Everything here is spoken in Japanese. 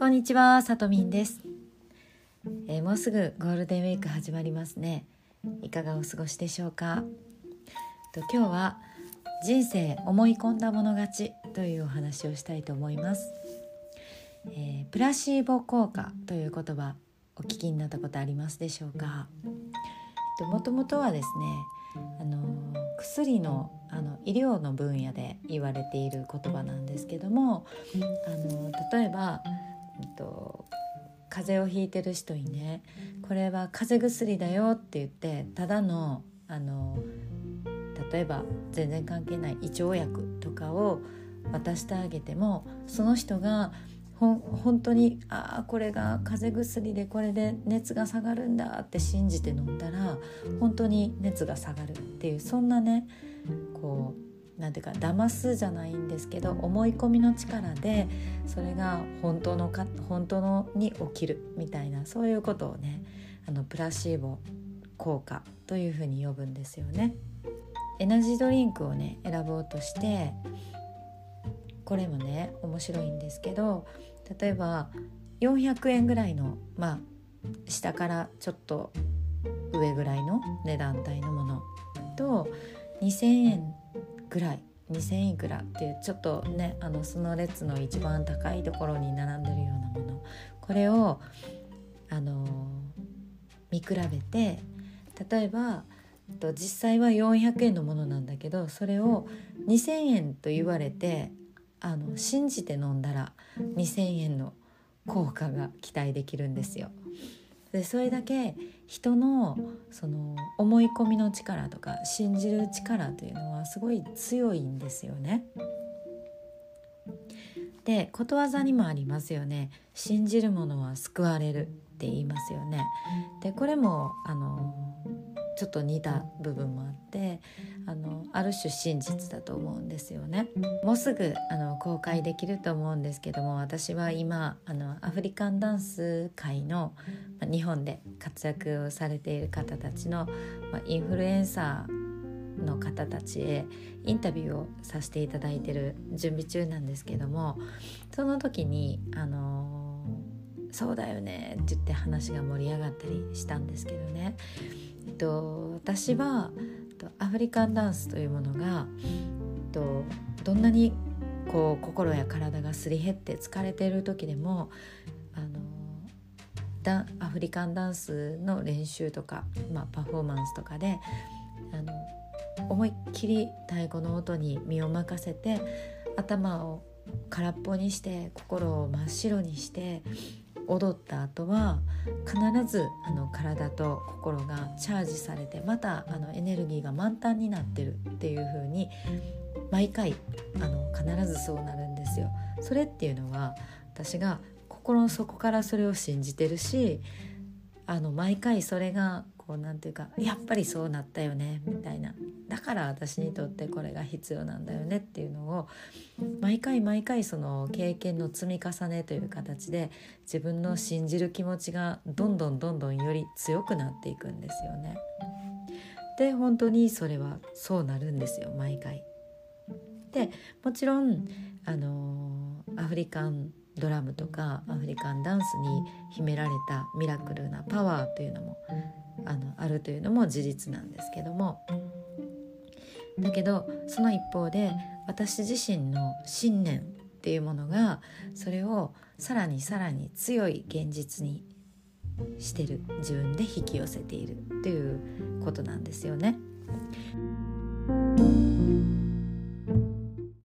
こんにちは、さとみんです、えー、もうすぐゴールデンウィーク始まりますね。いかがお過ごしでしょうか？と今日は人生思い込んだもの勝ちというお話をしたいと思います。えー、プラシーボ効果という言葉お聞きになったことありますでしょうか？もともとはですね、あの薬のあの医療の分野で言われている言葉なんですけどもあの例えばえっと、風邪をひいてる人にね。これは風邪薬だよって言ってただのあの例えば全然関係ない胃腸薬とかを渡してあげてもその人がほ本当にああこれが風邪薬でこれで熱が下がるんだって信じて飲んだら本当に熱が下がるっていうそんなねこうなんていうか騙すじゃないんですけど思い込みの力でそれが本当のか本当のに起きるみたいなそういうことをねあのプラシーボ効果というふうに呼ぶんですよね。エナジードリンクをね選ぼうとしてこれもね面白いんですけど例えば400円ぐらいのまあ下からちょっと上ぐらいの値段帯のものと2,000円ぐらい2,000いくらっていうちょっとねあのその列の一番高いところに並んでるようなものこれをあの見比べて例えば実際は400円のものなんだけどそれを2,000円と言われてあの信じて飲んだら2,000円の効果が期待できるんですよ。でそれだけ人のその思い込みの力とか信じる力というのはすごい強いんですよね。でことわざにもありますよね信じる者は救われるって言いますよね。でこれもあのちょっと似た部分もあってある種真実だと思うんですよね。もうすぐあの公開できると思うんですけども私は今あのアフリカンダンス界の、ま日本で活躍をされている方たちの、まインフルエンサーの方たちへインタビューをさせていただいてる準備中なんですけどもその時にあのそうだよねって言って話が盛り上がったりしたんですけどねえっと、私はアフリカンダンスというものが、と、どんなにこう心や体がすり減って疲れている時でもあのダアフリカンダンスの練習とか、まあ、パフォーマンスとかであの思いっきり太鼓の音に身を任せて頭を空っぽにして心を真っ白にして踊った後は必ずあの体と心がチャージされてまたあのエネルギーが満タンになってるっていう風に毎回あの必ずそうなるんですよ。それっていうのは私が心の底からそれを信じてるしあの毎回それがこうなんていうかやっぱりそうなったよねみたいなだから私にとってこれが必要なんだよねっていうのを毎回毎回その経験の積み重ねという形で自分の信じる気持ちがどんどんどんどんより強くなっていくんですよね。で本当にそれはそうなるんですよ毎回。でもちろんあのアフリカンドラムとかアフリカンダンスに秘められたミラクルなパワーというのもあのあるというのも事実なんですけどもだけどその一方で私自身の信念っていうものがそれをさらにさらに強い現実にしてる自分で引き寄せているということなんですよね。